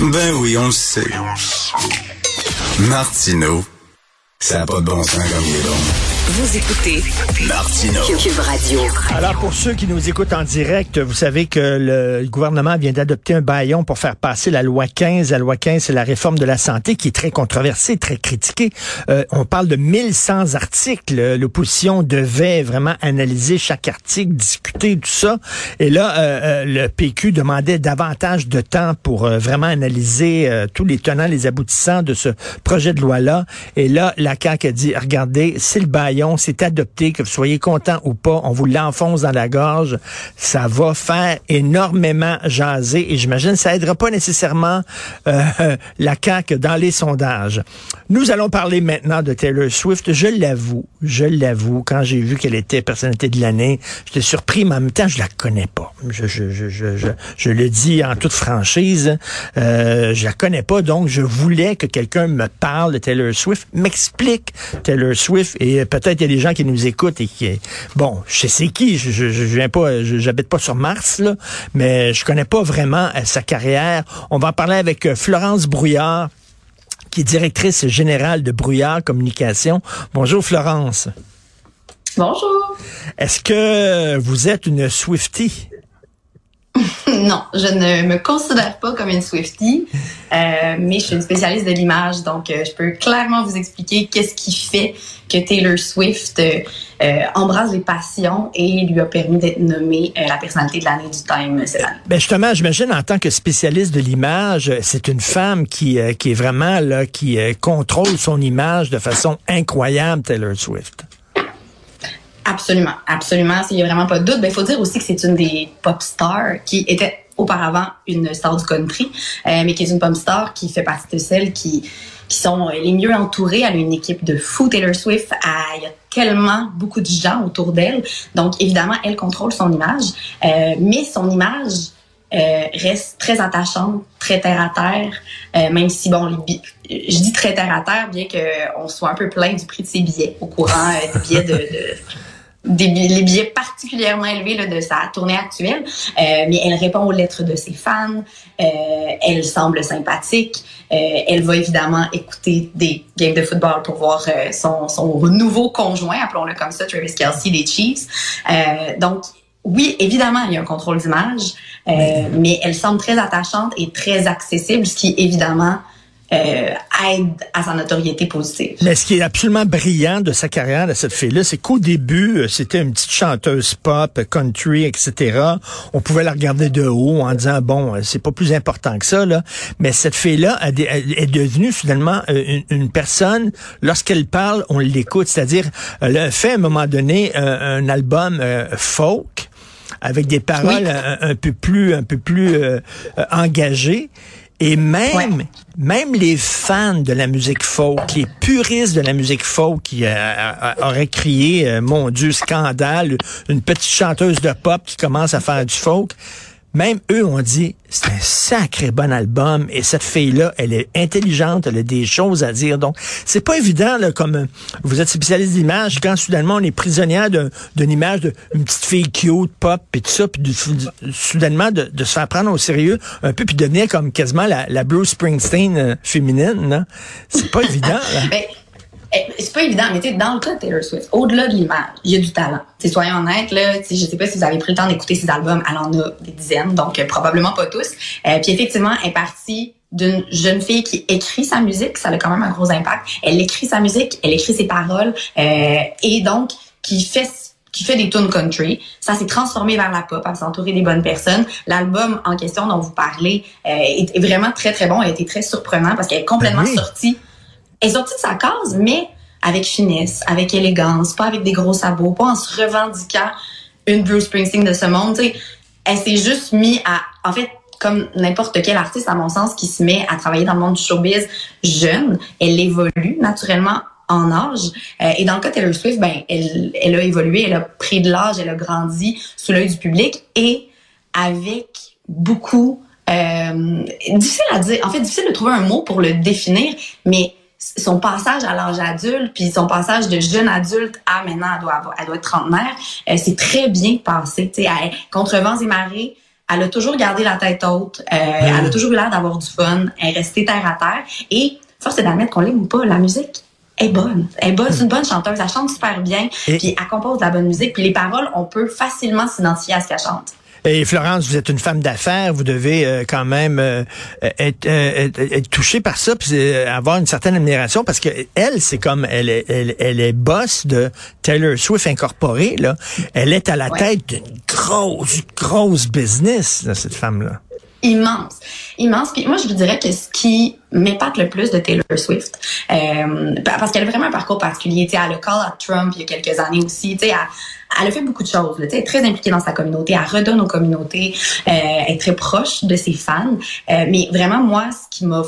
Ben oui, on le sait. Martineau, ça n'a pas de bon sens comme il est bon. Vous écoutez Martineau. Cube Radio. Alors, pour ceux qui nous écoutent en direct, vous savez que le gouvernement vient d'adopter un baillon pour faire passer la loi 15. La loi 15, c'est la réforme de la santé qui est très controversée, très critiquée. Euh, on parle de 1100 articles. L'opposition devait vraiment analyser chaque article, discuter tout ça. Et là, euh, euh, le PQ demandait davantage de temps pour euh, vraiment analyser euh, tous les tenants, les aboutissants de ce projet de loi-là. Et là, la CAQ a dit, regardez, c'est le baillon c'est adopté, que vous soyez content ou pas, on vous l'enfonce dans la gorge, ça va faire énormément jaser et j'imagine ça aidera pas nécessairement euh, la CAQ dans les sondages. Nous allons parler maintenant de Taylor Swift. Je l'avoue, je l'avoue, quand j'ai vu qu'elle était personnalité de l'année, j'étais surpris, mais en même temps, je la connais pas. Je, je, je, je, je, je le dis en toute franchise, euh, je la connais pas, donc je voulais que quelqu'un me parle de Taylor Swift, m'explique Taylor Swift et peut-être peut-être il y a des gens qui nous écoutent et qui, bon, je sais qui, je, je, je viens pas, j'habite pas sur Mars, là, mais je connais pas vraiment euh, sa carrière. On va en parler avec euh, Florence Brouillard, qui est directrice générale de Brouillard Communication. Bonjour Florence. Bonjour. Est-ce que vous êtes une Swiftie? Non, je ne me considère pas comme une Swiftie, euh, mais je suis une spécialiste de l'image, donc euh, je peux clairement vous expliquer qu'est-ce qui fait que Taylor Swift euh, embrasse les passions et lui a permis d'être nommée la personnalité de l'année du Time cette année. Ben justement, j'imagine en tant que spécialiste de l'image, c'est une femme qui, qui est vraiment là, qui contrôle son image de façon incroyable, Taylor Swift. Absolument, absolument. Il n'y a vraiment pas de doute. Il ben, faut dire aussi que c'est une des pop stars qui était auparavant une star du country, euh, mais qui est une pop star qui fait partie de celles qui qui sont les mieux entourées. Elle a une équipe de fou, Taylor Swift. Il y a tellement beaucoup de gens autour d'elle. Donc, évidemment, elle contrôle son image. Euh, mais son image euh, reste très attachante, très terre-à-terre. Euh, même si, bon, les je dis très terre-à-terre, bien qu'on soit un peu plein du prix de ses billets au courant euh, des billets de des les billets particulièrement élevés là, de sa tournée actuelle, euh, mais elle répond aux lettres de ses fans, euh, elle semble sympathique, euh, elle va évidemment écouter des games de football pour voir euh, son, son nouveau conjoint, appelons-le comme ça, Travis Kelsey des Chiefs. Euh, donc, oui, évidemment, il y a un contrôle d'image, mais elle semble très attachante et très accessible, ce qui évidemment euh, aide à sa notoriété positive. Mais ce qui est absolument brillant de sa carrière de cette fille-là, c'est qu'au début, euh, c'était une petite chanteuse pop, country, etc. On pouvait la regarder de haut en disant bon, euh, c'est pas plus important que ça là. Mais cette fille-là est devenue finalement une, personne. Lorsqu'elle parle, on l'écoute. C'est-à-dire, elle a fait à un moment donné un, album folk avec des paroles un, peu plus, un peu plus engagées. Et même, même les fans de la musique folk, les puristes de la musique folk qui euh, auraient crié, euh, mon Dieu, scandale, une petite chanteuse de pop qui commence à faire du folk, même eux ont dit, c'est un sacré bon album et cette fille-là, elle est intelligente, elle a des choses à dire. Donc, c'est pas évident, là, comme euh, vous êtes spécialiste d'image, quand soudainement on est prisonnière d'une image d'une petite fille cute, pop, et tout ça, puis soudainement de, de, se faire prendre au sérieux un peu, puis devenir comme quasiment la, la Bruce Springsteen euh, féminine. C'est pas évident. Là. Eh, c'est pas évident, mais dans le cas de Taylor Swift, au-delà de l'image, il y a du talent. T'sais, soyons honnêtes, là, je sais pas si vous avez pris le temps d'écouter ses albums, elle en a des dizaines, donc euh, probablement pas tous. Euh, puis effectivement, elle est partie d'une jeune fille qui écrit sa musique, ça a quand même un gros impact. Elle écrit sa musique, elle écrit ses paroles, euh, et donc qui fait qui fait des tunes country. Ça s'est transformé vers la pop, elle s'est entourée des bonnes personnes. L'album en question dont vous parlez euh, est, vraiment très très bon, elle a été très surprenant parce qu'elle est complètement ben sortie elle est sortie de sa case, mais avec finesse, avec élégance, pas avec des gros sabots, pas en se revendiquant une Bruce Springsteen de ce monde. elle s'est juste mis à, en fait, comme n'importe quel artiste, à mon sens, qui se met à travailler dans le monde du showbiz jeune, elle évolue naturellement en âge. Euh, et dans le cas de Taylor Swift, ben, elle, elle a évolué, elle a pris de l'âge, elle a grandi sous l'œil du public et avec beaucoup euh, difficile à dire, en fait difficile de trouver un mot pour le définir, mais son passage à l'âge adulte, puis son passage de jeune adulte à maintenant, elle doit, avoir, elle doit être trentenaire, euh, c'est très bien passé. sais, contre vents et marées, elle a toujours gardé la tête haute, euh, elle a toujours eu l'air d'avoir du fun, elle est restée terre à terre. Et force est d'admettre qu'on l'aime ou pas, la musique est bonne. Elle est bonne, c'est une bonne chanteuse, elle chante super bien, puis elle compose de la bonne musique, puis les paroles, on peut facilement s'identifier à ce qu'elle chante. Et Florence, vous êtes une femme d'affaires, vous devez euh, quand même euh, être, euh, être, être, touchée par ça, puis avoir une certaine admiration, parce que elle, c'est comme elle est, elle, elle est boss de Taylor Swift Incorporée, là. Elle est à la tête d'une grosse, grosse business, cette femme-là immense, immense. Puis moi, je vous dirais que ce qui m'épate le plus de Taylor Swift, euh, parce qu'elle a vraiment un parcours particulier. Tu sais, elle a call à Trump il y a quelques années aussi. Sais, elle a fait beaucoup de choses. Elle est très impliquée dans sa communauté. Elle redonne aux communautés. Euh, elle est très proche de ses fans. Euh, mais vraiment, moi, ce qui m'a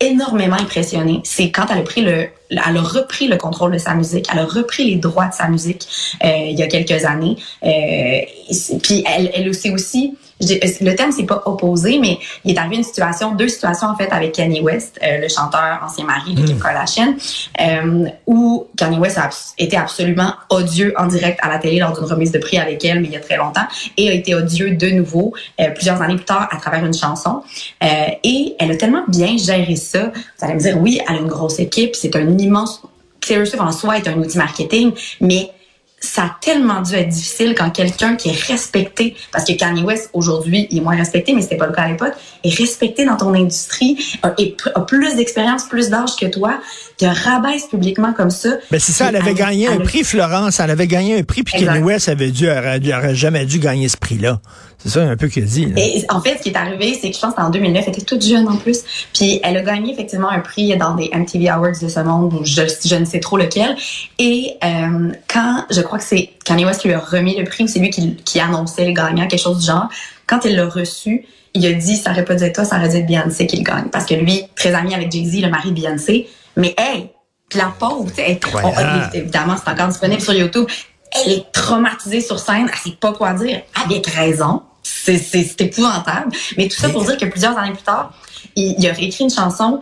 énormément impressionnée, c'est quand elle a elle repris le contrôle de sa musique, elle a repris les droits de sa musique il y a quelques années. Puis elle, elle aussi le terme c'est pas opposé, mais il est arrivé une situation, deux situations en fait avec Kanye West, euh, le chanteur ancien mari de Kim mm. Kardashian, euh, où Kanye West a été absolument odieux en direct à la télé lors d'une remise de prix avec elle, mais il y a très longtemps, et a été odieux de nouveau euh, plusieurs années plus tard à travers une chanson. Euh, et elle a tellement bien géré ça. Vous allez me dire, oui, elle a une grosse équipe, c'est un immense Taylor Swift en soi est un outil marketing, mais ça a tellement dû être difficile quand quelqu'un qui est respecté, parce que Kanye West aujourd'hui est moins respecté, mais c'était pas le cas à l'époque, est respecté dans ton industrie, et a plus d'expérience, plus d'âge que toi, te rabaisse publiquement comme ça. Ben c'est ça, elle avait gagné un prix, Florence, elle avait gagné un prix, puis Kanye West avait dû, aurait, jamais dû gagner ce prix-là. C'est ça un peu qu'il dit. Et en fait, ce qui est arrivé, c'est que je pense qu'en 2009, elle était toute jeune en plus, puis elle a gagné effectivement un prix dans des MTV Awards de ce monde, je, je ne sais trop lequel. Et euh, quand je crois que c'est Kanye West qui lui a remis le prix ou c'est lui qui, qui annonçait le gagnant, quelque chose du genre. Quand il l'a reçu, il a dit ça aurait pas dû être toi, ça aurait dû être Beyoncé qui le gagne. Parce que lui, très ami avec Jay-Z, le mari de Beyoncé. Mais hey, la pauvre, évidemment, c'est encore disponible sur YouTube. Elle est traumatisée sur scène, elle sait pas quoi dire, avec raison. C'est épouvantable. Mais tout ça pour dire que plusieurs années plus tard, il, il a écrit une chanson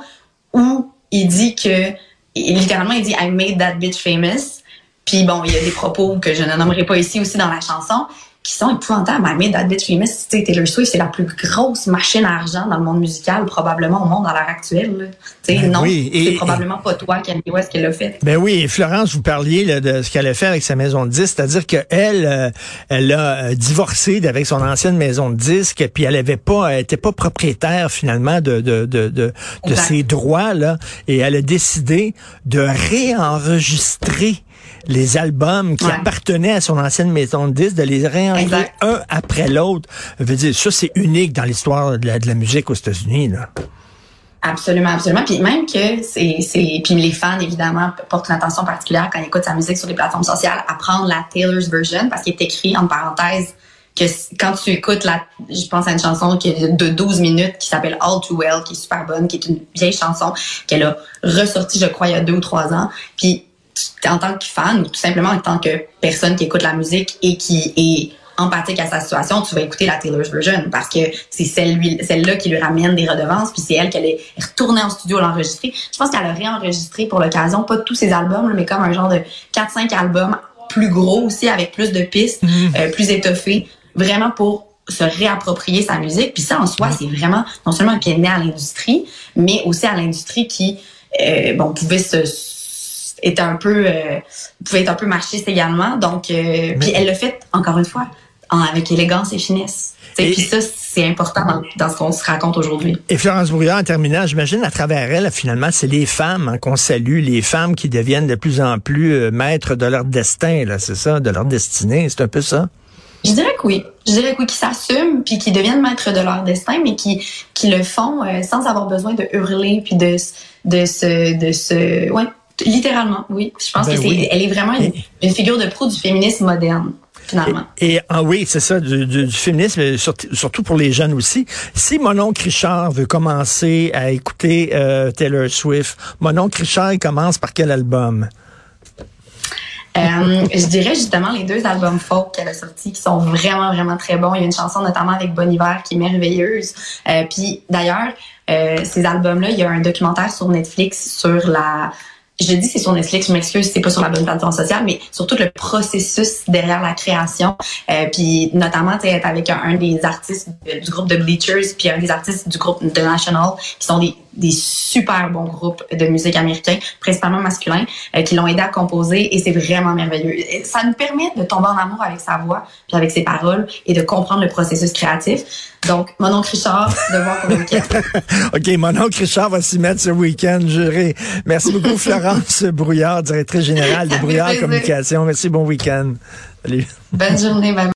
où il dit que, littéralement, il dit I made that bitch famous. Puis bon, il y a des propos que je ne nommerai pas ici aussi dans la chanson qui sont épouvantables. Mais That Bitch Famous, Taylor Swift, c'est la plus grosse machine à argent dans le monde musical, probablement au monde à l'heure actuelle. Ben non, c'est probablement pas toi, Kanye West, qui l'a fait. Ben oui, et Florence, vous parliez de ce qu'elle a fait avec sa maison de disques, c'est-à-dire qu'elle, euh, elle a euh, divorcé avec son ancienne maison de disques, puis elle avait pas, elle était pas propriétaire finalement de de de de, de ses droits là, et elle a décidé de réenregistrer les albums qui appartenaient à son ancienne maison de disques, de les réenregistrer un après l'autre. Je veux dire, ça, c'est unique dans l'histoire de la, musique aux États-Unis, là. Absolument, absolument. Puis même que c'est, c'est, puis les fans évidemment portent une attention particulière quand ils écoutent sa musique sur les plateformes sociales à prendre la Taylor's version parce qu'il est écrit en parenthèse que quand tu écoutes la, je pense à une chanson qui est de 12 minutes qui s'appelle All Too Well, qui est super bonne, qui est une vieille chanson qu'elle a ressortie, je crois, il y a deux ou trois ans. Puis en tant que fan ou tout simplement en tant que personne qui écoute la musique et qui est empathique à sa situation, tu vas écouter la Taylor's version parce que c'est celle celle-là qui lui ramène des redevances, puis c'est elle qui est retournée en studio l'enregistrer. Je pense qu'elle a réenregistré pour l'occasion, pas tous ses albums, mais comme un genre de 4-5 albums plus gros aussi, avec plus de pistes, mm-hmm. euh, plus étoffés, vraiment pour se réapproprier sa musique. Puis ça, en soi, c'est vraiment non seulement qui est né à l'industrie, mais aussi à l'industrie qui, euh, bon, pouvait se était un peu euh, pouvait être un peu machiste également. Donc, euh, puis elle l'a fait encore une fois avec élégance et finesse. Et puis ça, c'est important dans, ce qu'on se raconte aujourd'hui. Et Florence Brouillard, en terminant, j'imagine à travers elle, finalement, c'est les femmes hein, qu'on salue, les femmes qui deviennent de plus en plus euh, maîtres de leur destin, là, c'est ça, de leur destinée, c'est un peu ça? Je dirais que oui. Je dirais que oui, qui s'assument puis qui deviennent maîtres de leur destin, mais qui qui le font sans avoir besoin de hurler puis de de se de se ouais Littéralement, oui. Je pense ben que c'est, elle est vraiment une, figure de pro du féminisme moderne. Finalement. Et, ah oui, c'est ça, du, féminisme, surtout, pour les jeunes aussi. Si mon oncle Richard veut commencer à écouter euh, Taylor Swift, mon oncle Richard, il commence par quel album? Euh, je dirais justement les deux albums folk qu'elle a sortis qui sont vraiment, vraiment très bons. Il y a une chanson notamment avec Bon Hiver qui est merveilleuse. Euh, puis d'ailleurs, ces albums-là, il y a un documentaire sur Netflix sur la je dis c'est sur Netflix, je m'excuse, c'est pas sur la bonne plateforme sociale, mais sur tout le processus derrière la création. Euh, puis notamment, tu avec un, des artistes du groupe de Bleachers, puis un des artistes du groupe The National, qui sont des, des super bons groupes de musique américains, principalement masculins, euh, qui l'ont aidé à composer, et c'est vraiment merveilleux. Ça nous permet de tomber en amour avec sa voix, puis avec ses paroles, et de comprendre le processus créatif. Donc, mon oncle Richard, de voir pour le week-end. OK, mon oncle Richard va s'y mettre ce week-end, juré. Merci beaucoup, Florence Brouillard, directrice générale de Brouillard Communication. Merci, bon week-end. Bonne journée, bye.